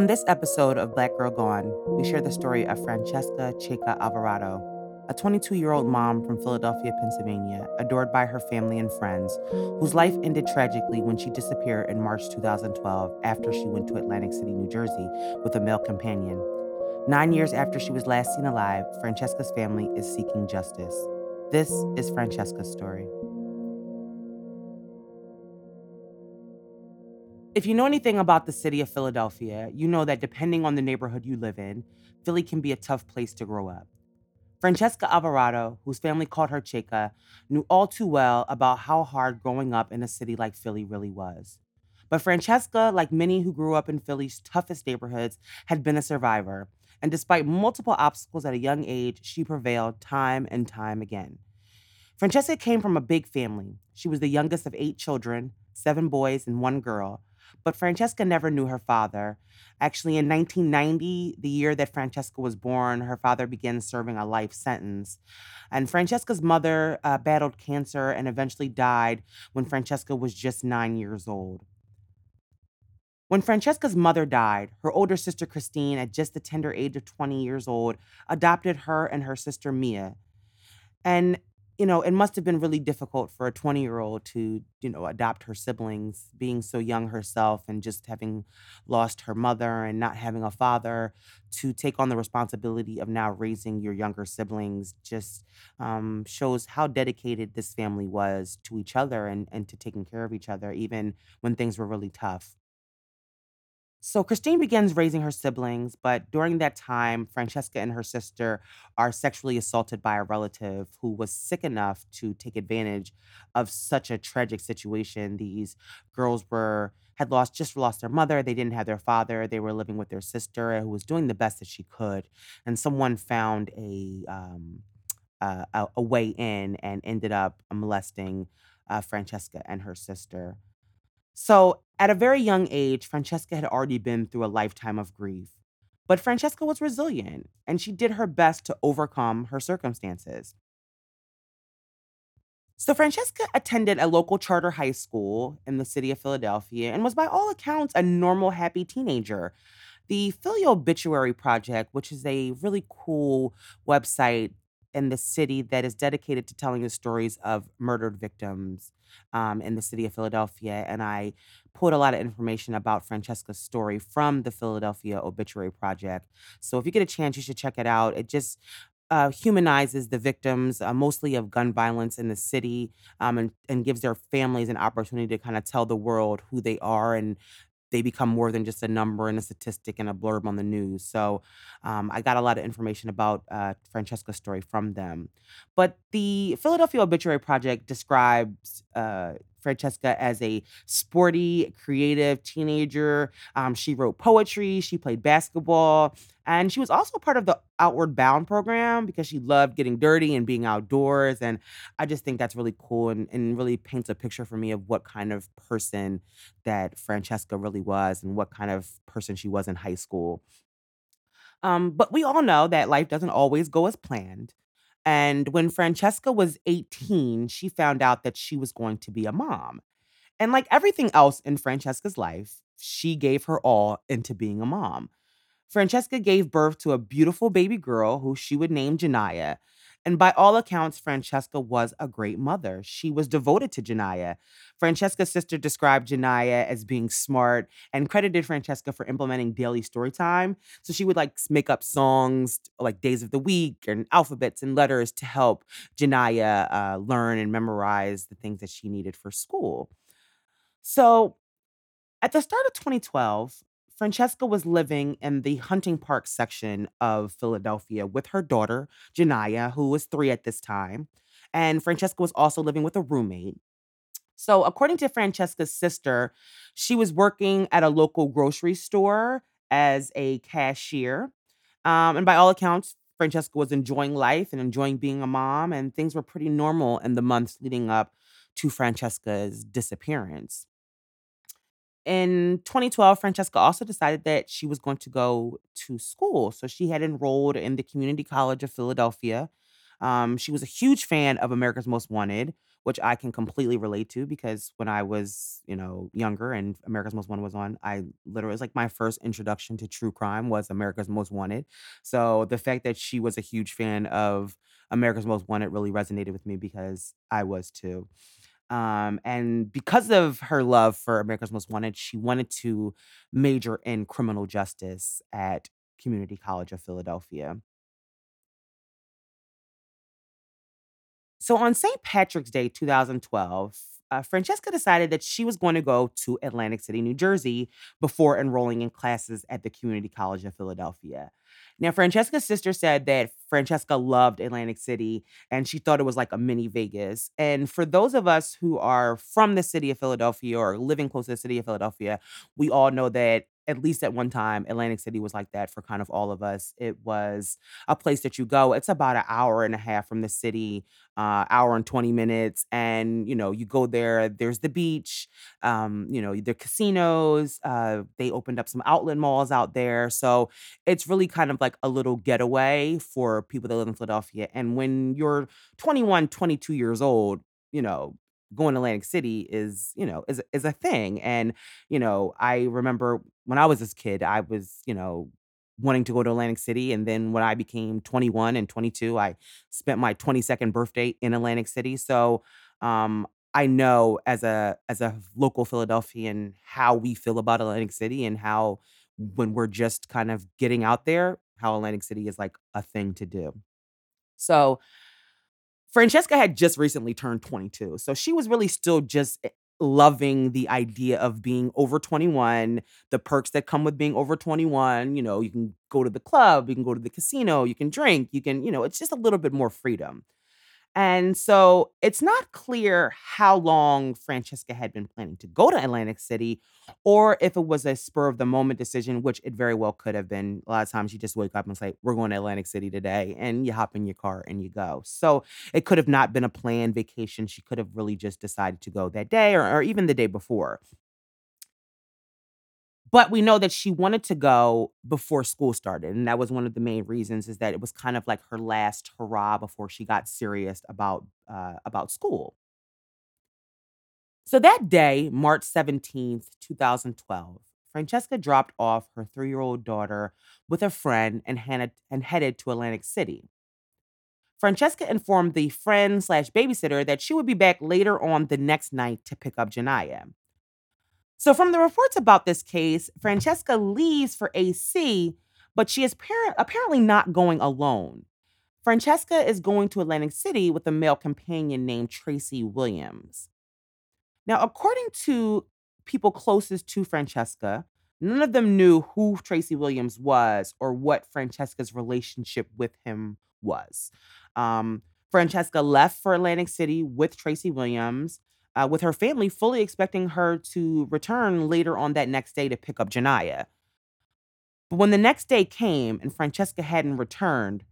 On this episode of Black Girl Gone, we share the story of Franchesca Checa Alvarado, a 22 year old mom from Philadelphia, Pennsylvania, adored by her family and friends, whose life ended tragically when she disappeared in March 2012 after she went to Atlantic City, New Jersey with a male companion. Nine years after she was last seen alive, Franchesca's family is seeking justice. This is Franchesca's story. If you know anything about the city of Philadelphia, you know that depending on the neighborhood you live in, Philly can be a tough place to grow up. Franchesca Alvarado, whose family called her Checa, knew all too well about how hard growing up in a city like Philly really was. But Franchesca, like many who grew up in Philly's toughest neighborhoods, had been a survivor, and despite multiple obstacles at a young age, she prevailed time and time again. Franchesca came from a big family. She was the youngest of eight children, seven boys and one girl, but Franchesca never knew her father. Actually, in 1990, the year that Franchesca was born, her father began serving a life sentence. And Franchesca's mother uh, battled cancer and eventually died when Franchesca was just nine years old. When Franchesca's mother died, her older sister Christine, at just the tender age of 20 years old, adopted her and her sister Mia. And you know, it must have been really difficult for a 20 year old to, you know, adopt her siblings, being so young herself and just having lost her mother and not having a father to take on the responsibility of now raising your younger siblings just um, shows how dedicated this family was to each other and, and to taking care of each other, even when things were really tough. So Christine begins raising her siblings, but during that time, Franchesca and her sister are sexually assaulted by a relative who was sick enough to take advantage of such a tragic situation. These girls were had lost just lost their mother, they didn't have their father, they were living with their sister who was doing the best that she could, and someone found a um, uh, a, a way in and ended up molesting uh, Franchesca and her sister. So, at a very young age, Franchesca had already been through a lifetime of grief. But Franchesca was resilient and she did her best to overcome her circumstances. So, Franchesca attended a local charter high school in the city of Philadelphia and was, by all accounts, a normal, happy teenager. The Philly Obituary Project, which is a really cool website in the city that is dedicated to telling the stories of murdered victims um, in the city of Philadelphia. And I pulled a lot of information about Franchesca's story from the Philadelphia Obituary Project. So if you get a chance, you should check it out. It just uh, humanizes the victims, uh, mostly of gun violence in the city, um, and, and gives their families an opportunity to kind of tell the world who they are and they become more than just a number and a statistic and a blurb on the news. So um, I got a lot of information about uh, Franchesca's story from them. But the Philadelphia Obituary Project describes uh, Franchesca as a sporty, creative teenager. Um, she wrote poetry, she played basketball, and she was also part of the Outward Bound program because she loved getting dirty and being outdoors. And I just think that's really cool and, and really paints a picture for me of what kind of person that Franchesca really was and what kind of person she was in high school. Um, but we all know that life doesn't always go as planned. And when Franchesca was 18, she found out that she was going to be a mom. And like everything else in Franchesca's life, she gave her all into being a mom. Franchesca gave birth to a beautiful baby girl who she would name Janiyah. And by all accounts, Franchesca was a great mother. She was devoted to Janiyah. Franchesca's sister described Janiyah as being smart and credited Franchesca for implementing daily story time. So she would like make up songs like days of the week and alphabets and letters to help Janiyah uh, learn and memorize the things that she needed for school. So at the start of 2012, Franchesca was living in the Hunting Park section of Philadelphia with her daughter, Janiyah, who was three at this time. And Franchesca was also living with a roommate. So, according to Franchesca's sister, she was working at a local grocery store as a cashier. Um, and by all accounts, Franchesca was enjoying life and enjoying being a mom, and things were pretty normal in the months leading up to Franchesca's disappearance. In 2012, Franchesca also decided that she was going to go to school. So she had enrolled in the Community College of Philadelphia. Um, she was a huge fan of America's Most Wanted, which I can completely relate to because when I was, you know, younger and America's Most Wanted was on, I literally was like my first introduction to true crime was America's Most Wanted. So the fact that she was a huge fan of America's Most Wanted really resonated with me because I was too. Um, and because of her love for America's Most Wanted, she wanted to major in criminal justice at Community College of Philadelphia. So on St. Patrick's Day 2012, uh, Franchesca decided that she was going to go to Atlantic City, New Jersey before enrolling in classes at the Community College of Philadelphia. Now, Franchesca's sister said that Franchesca loved Atlantic City and she thought it was like a mini Vegas. And for those of us who are from the city of Philadelphia or living close to the city of Philadelphia, we all know that at least at one time, Atlantic City was like that for kind of all of us. It was a place that you go. It's about an hour and a half from the city, uh, hour and 20 minutes. And, you know, you go there, there's the beach, um, you know, the casinos. Uh, they opened up some outlet malls out there. So it's really kind of like a little getaway for people that live in Philadelphia. And when you're 21, 22 years old, you know, going to Atlantic City is, you know, is is a thing. And, you know, I remember when I was this kid, I was, you know, wanting to go to Atlantic City. And then when I became 21 and 22, I spent my 22nd birthday in Atlantic City. So um I know as a as a local Philadelphian how we feel about Atlantic City and how when we're just kind of getting out there, how Atlantic City is like a thing to do. So Franchesca had just recently turned 22. So she was really still just eh, loving the idea of being over 21, the perks that come with being over 21. You know, you can go to the club, you can go to the casino, you can drink, you can, you know, it's just a little bit more freedom. And so it's not clear how long Franchesca had been planning to go to Atlantic City or if it was a spur of the moment decision, which it very well could have been. A lot of times you just wake up and say, We're going to Atlantic City today. And you hop in your car and you go. So it could have not been a planned vacation. She could have really just decided to go that day or, or even the day before. But we know that she wanted to go before school started, and that was one of the main reasons is that it was kind of like her last hurrah before she got serious about uh, about school. So that day, March 17th, 2012, Franchesca dropped off her three-year-old daughter with a friend and, had- and headed to Atlantic City. Franchesca informed the friend slash babysitter that she would be back later on the next night to pick up Janiyah. So, from the reports about this case, Franchesca leaves for AC, but she is par- apparently not going alone. Franchesca is going to Atlantic City with a male companion named Tracy Williams. Now, according to people closest to Franchesca, none of them knew who Tracy Williams was or what Franchesca's relationship with him was. Um, Franchesca left for Atlantic City with Tracy Williams uh, with her family, fully expecting her to return later on that next day to pick up Janiyah. But when the next day came and Franchesca hadn't returned,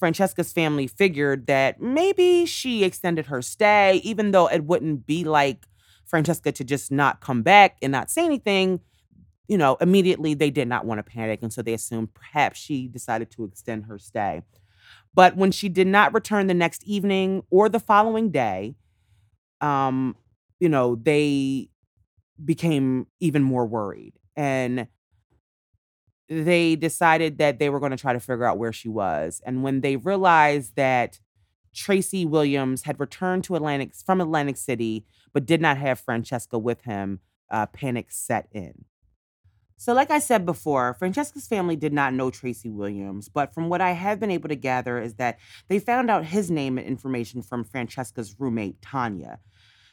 Franchesca's family figured that maybe she extended her stay, even though it wouldn't be like Franchesca to just not come back and not say anything. you know, immediately they did not want to panic. And so they assumed perhaps she decided to extend her stay. But when she did not return the next evening or the following day, um, you know, they became even more worried. And they decided that they were going to try to figure out where she was. And when they realized that Tracy Williams had returned to Atlantic from Atlantic City, but did not have Franchesca with him, uh, panic set in. So, like I said before, Franchesca's family did not know Tracy Williams, but from what I have been able to gather is that they found out his name and information from Franchesca's roommate, Tanya.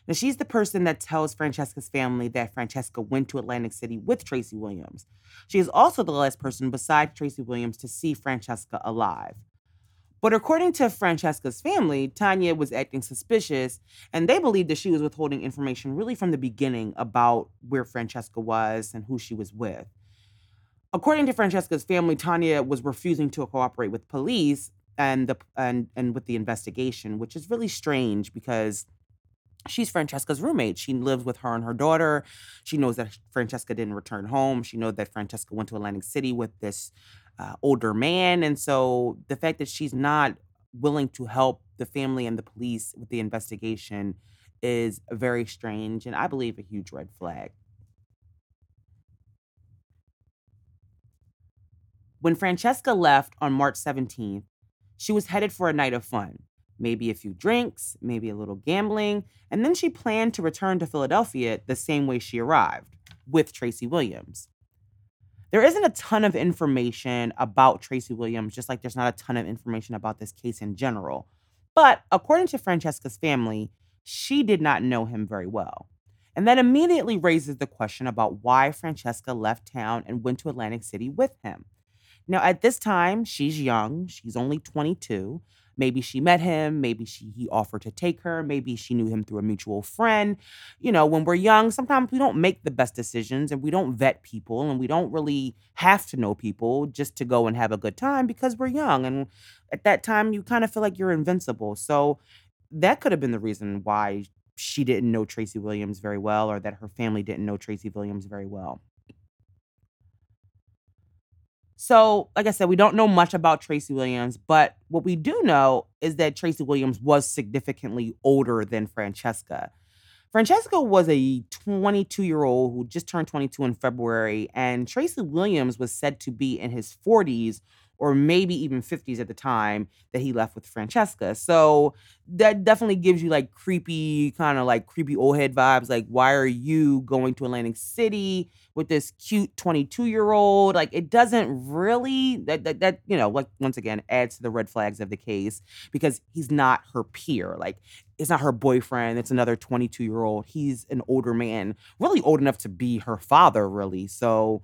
Now, she's the person that tells Franchesca's family that Franchesca went to Atlantic City with Tracy Williams. She is also the last person besides Tracy Williams to see Franchesca alive. But according to Franchesca's family, Tanya was acting suspicious, and they believed that she was withholding information really from the beginning about where Franchesca was and who she was with. According to Franchesca's family, Tanya was refusing to cooperate with police and the and and with the investigation, which is really strange because she's Franchesca's roommate. She lived with her and her daughter. She knows that Franchesca didn't return home. She knows that Franchesca went to Atlantic City with this uh, older man. And so the fact that she's not willing to help the family and the police with the investigation is very strange and I believe a huge red flag. When Franchesca left on March 17th, she was headed for a night of fun, maybe a few drinks, maybe a little gambling, and then she planned to return to Philadelphia the same way she arrived, with Tracy Williams there isn't a ton of information about Tracy Williams, just like there's not a ton of information about this case in general. But according to Franchesca's family, she did not know him very well. And that immediately raises the question about why Franchesca left town and went to Atlantic City with him. Now, at this time, she's young, she's only 22. Maybe she met him, maybe she he offered to take her, maybe she knew him through a mutual friend. You know, when we're young, sometimes we don't make the best decisions and we don't vet people and we don't really have to know people just to go and have a good time because we're young and at that time you kind of feel like you're invincible. So that could have been the reason why she didn't know Tracy Williams very well or that her family didn't know Tracy Williams very well. So, like I said, we don't know much about Tracy Williams, but what we do know is that Tracy Williams was significantly older than Franchesca. Franchesca was a 22 year old who just turned 22 in February, and Tracy Williams was said to be in his 40s or maybe even 50s at the time that he left with Franchesca. So that definitely gives you like creepy, kind of like creepy old head vibes. Like, why are you going to Atlantic City with this cute 22 year old? Like, it doesn't really, that, that, that, you know, like once again, adds to the red flags of the case because he's not her peer. Like, it's not her boyfriend. It's another 22 year old. He's an older man, really old enough to be her father, really. So,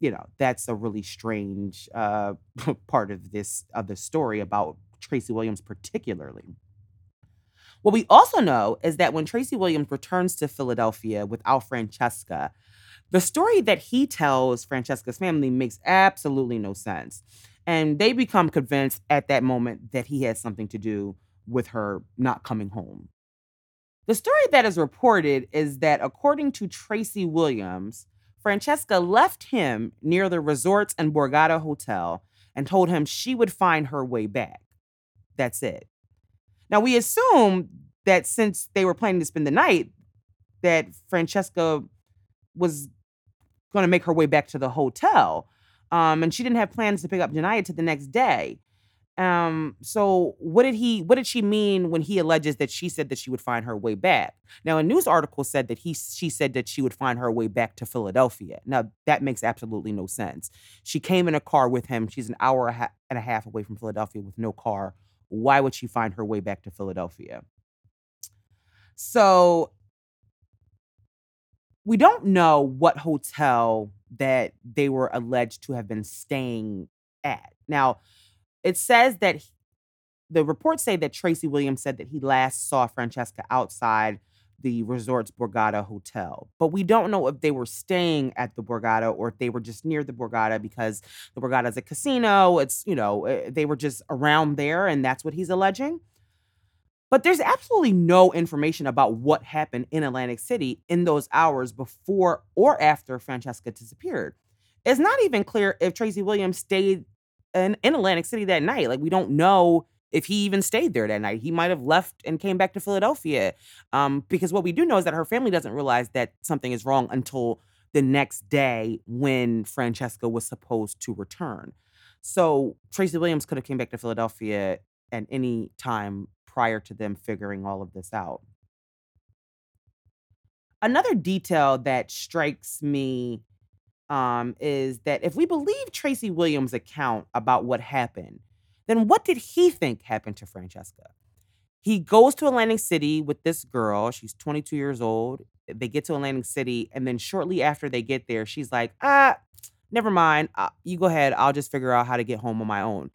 you know that's a really strange uh, part of this of the story about Tracy Williams particularly. What we also know is that when Tracy Williams returns to Philadelphia without Franchesca, the story that he tells Franchesca's family makes absolutely no sense. And they become convinced at that moment that he has something to do with her not coming home. The story that is reported is that according to Tracy Williams, Franchesca left him near the Resorts and Borgata Hotel and told him she would find her way back. That's it. Now, we assume that since they were planning to spend the night, that Franchesca was going to make her way back to the hotel. Um, and she didn't have plans to pick up Janiyah to the next day. Um, so what did he what did she mean when he alleges that she said that she would find her way back? Now, a news article said that he she said that she would find her way back to Philadelphia. Now, that makes absolutely no sense. She came in a car with him. She's an hour and a half away from Philadelphia with no car. Why would she find her way back to Philadelphia? So we don't know what hotel that they were alleged to have been staying at. Now, it says that he, the reports say that Tracy Williams said that he last saw Franchesca outside the resort's Borgata Hotel. But we don't know if they were staying at the Borgata or if they were just near the Borgata because the Borgata is a casino. It's, you know, eh, they were just around there and that's what he's alleging. But there's absolutely no information about what happened in Atlantic City in those hours before or after Franchesca disappeared. It's not even clear if Tracy Williams stayed in, in Atlantic City that night. Like, we don't know if he even stayed there that night. He might have left and came back to Philadelphia. Um, because what we do know is that her family doesn't realize that something is wrong until the next day when Franchesca was supposed to return. So Tracy Williams could have came back to Philadelphia at any time prior to them figuring all of this out. Another detail that strikes me um, is that if we believe Tracy Williams' account about what happened, then what did he think happened to Franchesca? He goes to Atlantic City with this girl. She's 22 years old. They get to Atlantic City, and then shortly after they get there, she's like, ah, never mind. Uh, you go ahead. I'll just figure out how to get home on my own.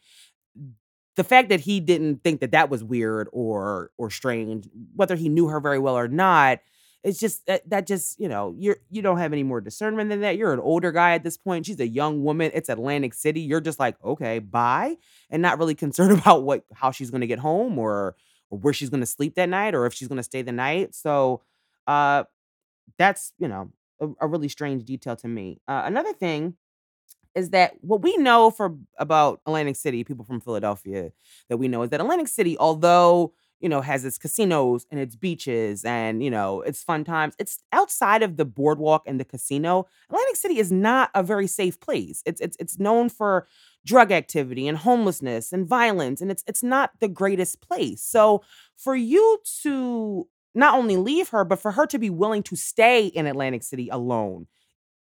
The fact that he didn't think that that was weird or or strange, whether he knew her very well or not, it's just that, that just you know you're you don't have any more discernment than that. You're an older guy at this point. She's a young woman. It's Atlantic City. You're just like okay, bye, and not really concerned about what how she's going to get home or or where she's going to sleep that night or if she's going to stay the night. So, uh, that's you know a, a really strange detail to me. Uh, another thing is that what we know for about Atlantic City, people from Philadelphia that we know is that Atlantic City, although you know has its casinos and its beaches and you know its fun times, it's outside of the boardwalk and the casino. Atlantic City is not a very safe place. It's it's it's known for drug activity and homelessness and violence and it's it's not the greatest place. So for you to not only leave her, but for her to be willing to stay in Atlantic City alone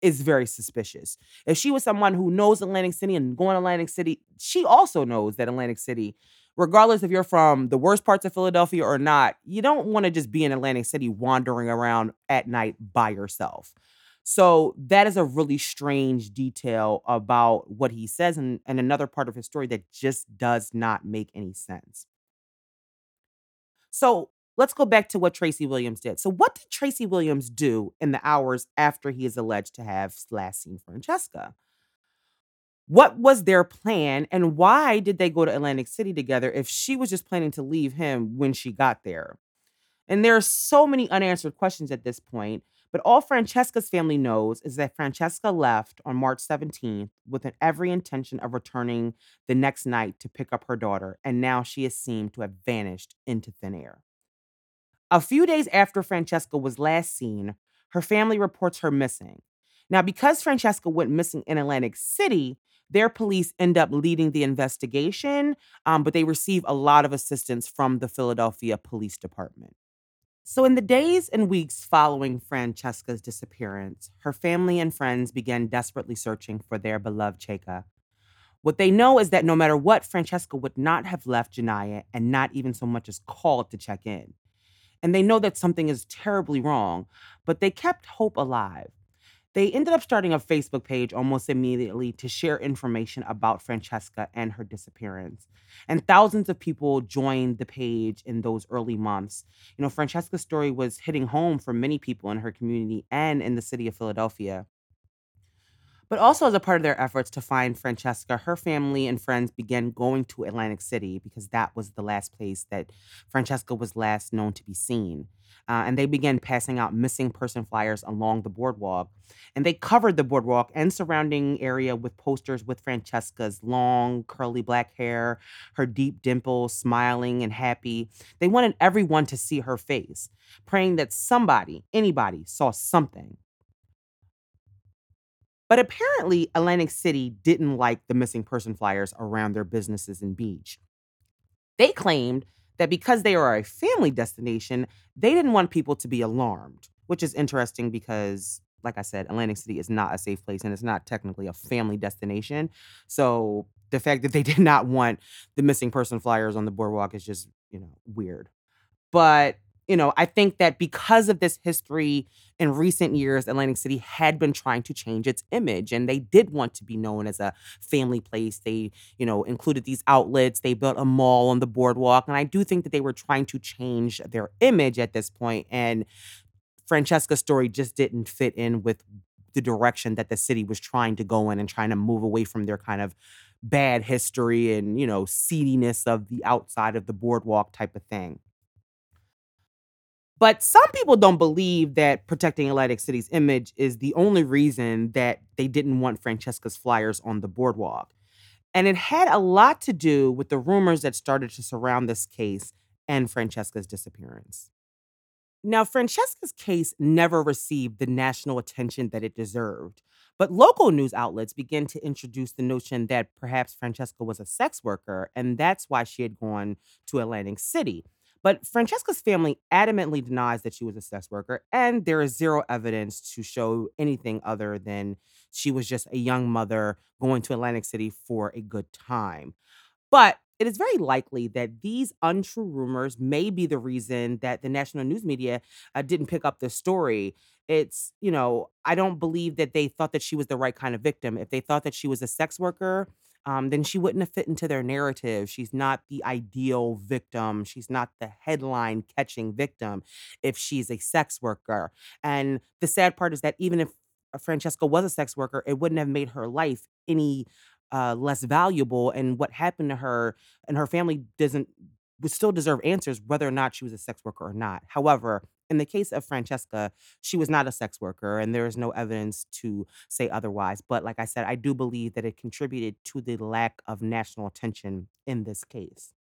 is very suspicious. If she was someone who knows Atlantic City and going to Atlantic City, she also knows that Atlantic City, regardless if you're from the worst parts of Philadelphia or not, you don't want to just be in Atlantic City wandering around at night by yourself. So that is a really strange detail about what he says and, and another part of his story that just does not make any sense. So let's go back to what Tracy Williams did. So, what did Tracy Williams do in the hours after he is alleged to have last seen Franchesca? What was their plan, and why did they go to Atlantic City together if she was just planning to leave him when she got there? And there are so many unanswered questions at this point. But all Franchesca's family knows is that Franchesca left on March 17th with an every intention of returning the next night to pick up her daughter, and now she is seen to have vanished into thin air. A few days after Franchesca was last seen, her family reports her missing. Now, because Franchesca went missing in Atlantic City, their police end up leading the investigation, um, but they receive a lot of assistance from the Philadelphia Police Department. So, in the days and weeks following Franchesca's disappearance, her family and friends began desperately searching for their beloved Cheka. What they know is that no matter what, Franchesca would not have left Janiyah and not even so much as called to check in and they know that something is terribly wrong, but they kept hope alive. They ended up starting a Facebook page almost immediately to share information about Franchesca and her disappearance. And thousands of people joined the page in those early months. You know, Franchesca's story was hitting home for many people in her community and in the city of Philadelphia. But also, as a part of their efforts to find Franchesca, her family and friends began going to Atlantic City because that was the last place that Franchesca was last known to be seen. Uh, and they began passing out missing person flyers along the boardwalk. And they covered the boardwalk and surrounding area with posters with Franchesca's long, curly black hair, her deep dimples, smiling and happy. They wanted everyone to see her face, praying that somebody, anybody, saw something. But apparently, Atlantic City didn't like the missing person flyers around their businesses and beach. They claimed that because they are a family destination, they didn't want people to be alarmed, which is interesting because, like I said, Atlantic City is not a safe place and it's not technically a family destination. So the fact that they did not want the missing person flyers on the boardwalk is just, you know, weird. But you know, I think that because of this history in recent years, Atlantic City had been trying to change its image and they did want to be known as a family place. They, you know, included these outlets, they built a mall on the boardwalk. And I do think that they were trying to change their image at this point. And Franchesca's story just didn't fit in with the direction that the city was trying to go in and trying to move away from their kind of bad history and, you know, seediness of the outside of the boardwalk type of thing. But some people don't believe that protecting Atlantic City's image is the only reason that they didn't want Franchesca's flyers on the boardwalk. And it had a lot to do with the rumors that started to surround this case and Franchesca's disappearance. Now, Franchesca's case never received the national attention that it deserved, but local news outlets began to introduce the notion that perhaps Franchesca was a sex worker, and that's why she had gone to Atlantic City. But Franchesca's family adamantly denies that she was a sex worker, and there is zero evidence to show anything other than she was just a young mother going to Atlantic City for a good time. But it is very likely that these untrue rumors may be the reason that the national news media uh, didn't pick up the story. It's, you know, I don't believe that they thought that she was the right kind of victim. If they thought that she was a sex worker, um, then she wouldn't have fit into their narrative. She's not the ideal victim. She's not the headline catching victim if she's a sex worker. And the sad part is that even if Franchesca was a sex worker, it wouldn't have made her life any uh, less valuable. And what happened to her and her family doesn't would still deserve answers whether or not she was a sex worker or not. However, in the case of Franchesca, she was not a sex worker, and there is no evidence to say otherwise. But like I said, I do believe that it contributed to the lack of national attention in this case.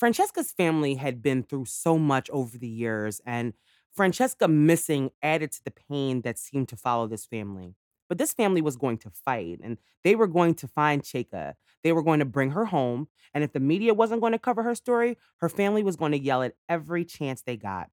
Franchesca's family had been through so much over the years, and Franchesca missing added to the pain that seemed to follow this family. But this family was going to fight, and they were going to find Chika. They were going to bring her home, and if the media wasn't going to cover her story, her family was going to yell at every chance they got.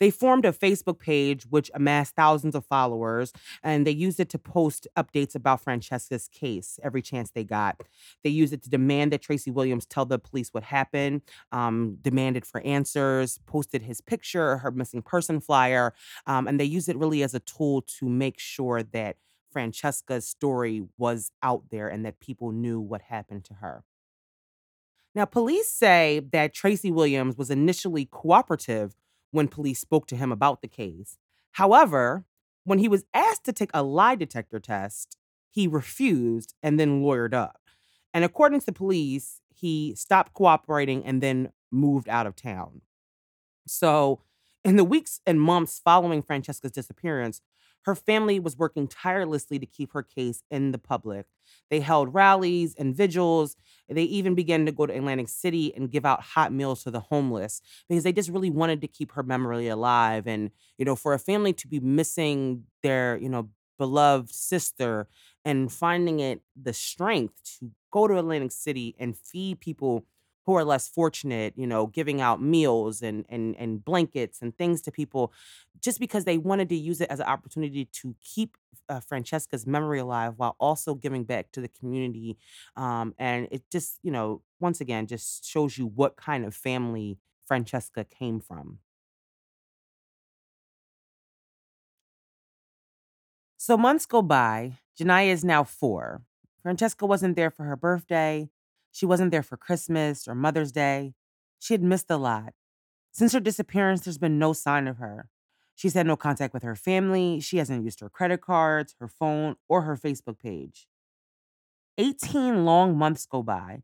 They formed a Facebook page which amassed thousands of followers, and they used it to post updates about Franchesca's case every chance they got. They used it to demand that Tracy Williams tell the police what happened, um, demanded for answers, posted his picture, her missing person flyer, um, and they used it really as a tool to make sure that Franchesca's story was out there and that people knew what happened to her. Now, police say that Tracy Williams was initially cooperative when police spoke to him about the case. However, when he was asked to take a lie detector test, he refused and then lawyered up. And according to police, he stopped cooperating and then moved out of town. So, in the weeks and months following Franchesca's disappearance, her family was working tirelessly to keep her case in the public. They held rallies and vigils. They even began to go to Atlantic City and give out hot meals to the homeless because they just really wanted to keep her memory alive. And, you know, for a family to be missing their, you know, beloved sister and finding it the strength to go to Atlantic City and feed people who are less fortunate, you know, giving out meals and and and blankets and things to people just because they wanted to use it as an opportunity to keep uh, Franchesca's memory alive while also giving back to the community. Um, and it just, you know, once again, just shows you what kind of family Franchesca came from. So months go by. Janiyah is now four. Franchesca wasn't there for her birthday. She wasn't there for Christmas or Mother's Day. She had missed a lot. Since her disappearance, there's been no sign of her. She's had no contact with her family. She hasn't used her credit cards, her phone, or her Facebook page. 18 long months go by.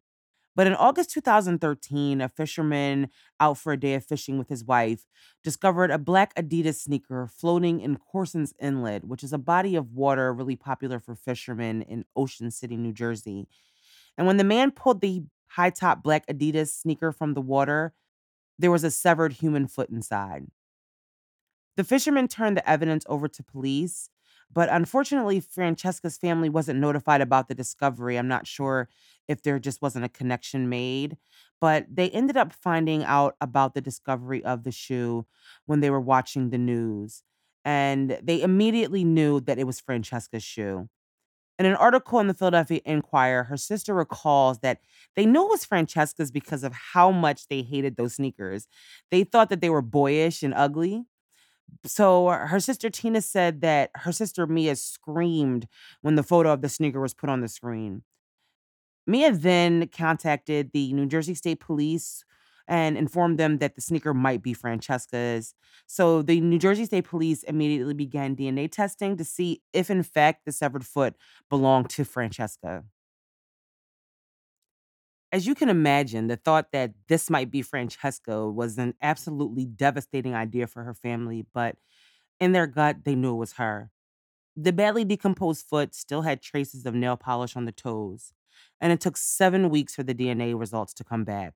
But in August 2013, a fisherman out for a day of fishing with his wife discovered a black Adidas sneaker floating in Corson's Inlet, which is a body of water really popular for fishermen in Ocean City, New Jersey. And when the man pulled the high top black Adidas sneaker from the water, there was a severed human foot inside. The fisherman turned the evidence over to police, but unfortunately, Franchesca's family wasn't notified about the discovery. I'm not sure if there just wasn't a connection made, but they ended up finding out about the discovery of the shoe when they were watching the news. And they immediately knew that it was Franchesca's shoe. In an article in the Philadelphia Inquirer, her sister recalls that they knew it was Franchesca's because of how much they hated those sneakers. They thought that they were boyish and ugly. So her sister Tina said that her sister Mia screamed when the photo of the sneaker was put on the screen. Mia then contacted the New Jersey State Police and informed them that the sneaker might be Franchesca's. So the New Jersey State Police immediately began DNA testing to see if, in fact, the severed foot belonged to Franchesca. As you can imagine, the thought that this might be Franchesca was an absolutely devastating idea for her family, but in their gut, they knew it was her. The badly decomposed foot still had traces of nail polish on the toes, and it took seven weeks for the DNA results to come back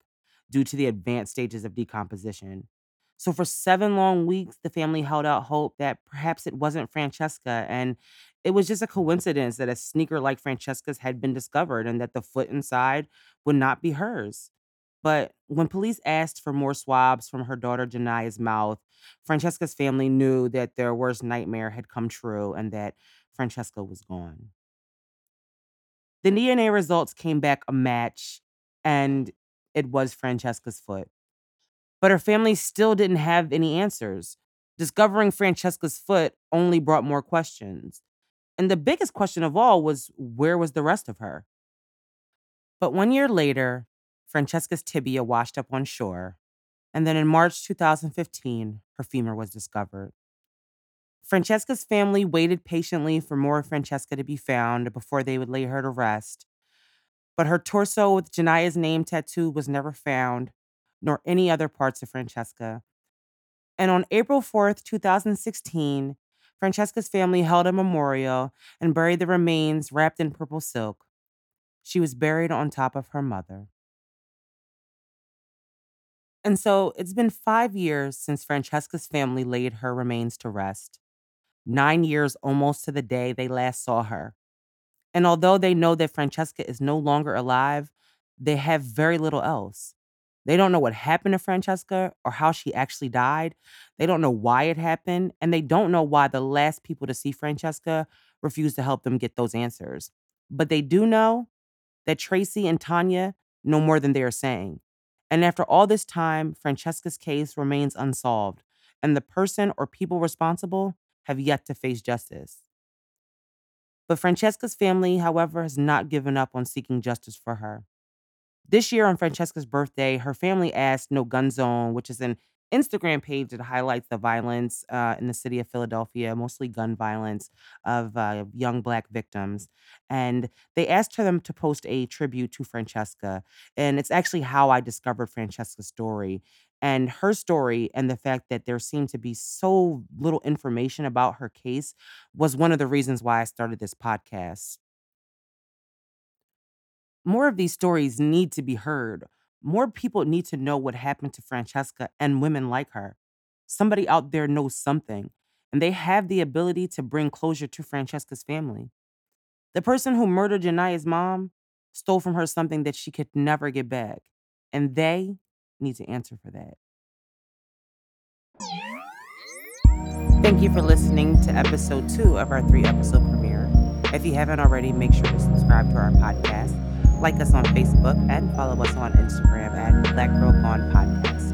due to the advanced stages of decomposition. So, for seven long weeks, the family held out hope that perhaps it wasn't Franchesca and it was just a coincidence that a sneaker like Franchesca's had been discovered and that the foot inside would not be hers. But when police asked for more swabs from her daughter Janiyah's mouth, Franchesca's family knew that their worst nightmare had come true and that Franchesca was gone. The DNA results came back a match, and it was Franchesca's foot. But her family still didn't have any answers. Discovering Franchesca's foot only brought more questions. And the biggest question of all was where was the rest of her? But one year later, Franchesca's tibia washed up on shore, and then in March 2015, her femur was discovered. Franchesca's family waited patiently for more Franchesca to be found before they would lay her to rest. But her torso with Janiyah's name tattooed was never found, nor any other parts of Franchesca. And on April 4th, 2016, Franchesca's family held a memorial and buried the remains wrapped in purple silk. She was buried on top of her mother. And so it's been five years since Franchesca's family laid her remains to rest. Nine years almost to the day they last saw her. And although they know that Franchesca is no longer alive, they have very little else. They don't know what happened to Franchesca or how she actually died. They don't know why it happened. And they don't know why the last people to see Franchesca refused to help them get those answers. But they do know that Tracy and Tanya know more than they are saying. And after all this time, Franchesca's case remains unsolved, and the person or people responsible have yet to face justice. But Franchesca's family, however, has not given up on seeking justice for her. This year on Franchesca's birthday, her family asked No Gun Zone, which is an Instagram page that highlights the violence uh, in the city of Philadelphia, mostly gun violence of uh, young Black victims. And they asked them to post a tribute to Franchesca. And it's actually how I discovered Franchesca's story. And her story and the fact that there seemed to be so little information about her case was one of the reasons why I started this podcast. More of these stories need to be heard. More people need to know what happened to Franchesca and women like her. Somebody out there knows something, and they have the ability to bring closure to Franchesca's family. The person who murdered Janiyah's mom stole from her something that she could never get back, and they need to answer for that. Thank you for listening to episode two of our three episode premiere. If you haven't already, make sure to subscribe to our podcast like us on Facebook and follow us on Instagram at Black Girl Gone Podcast.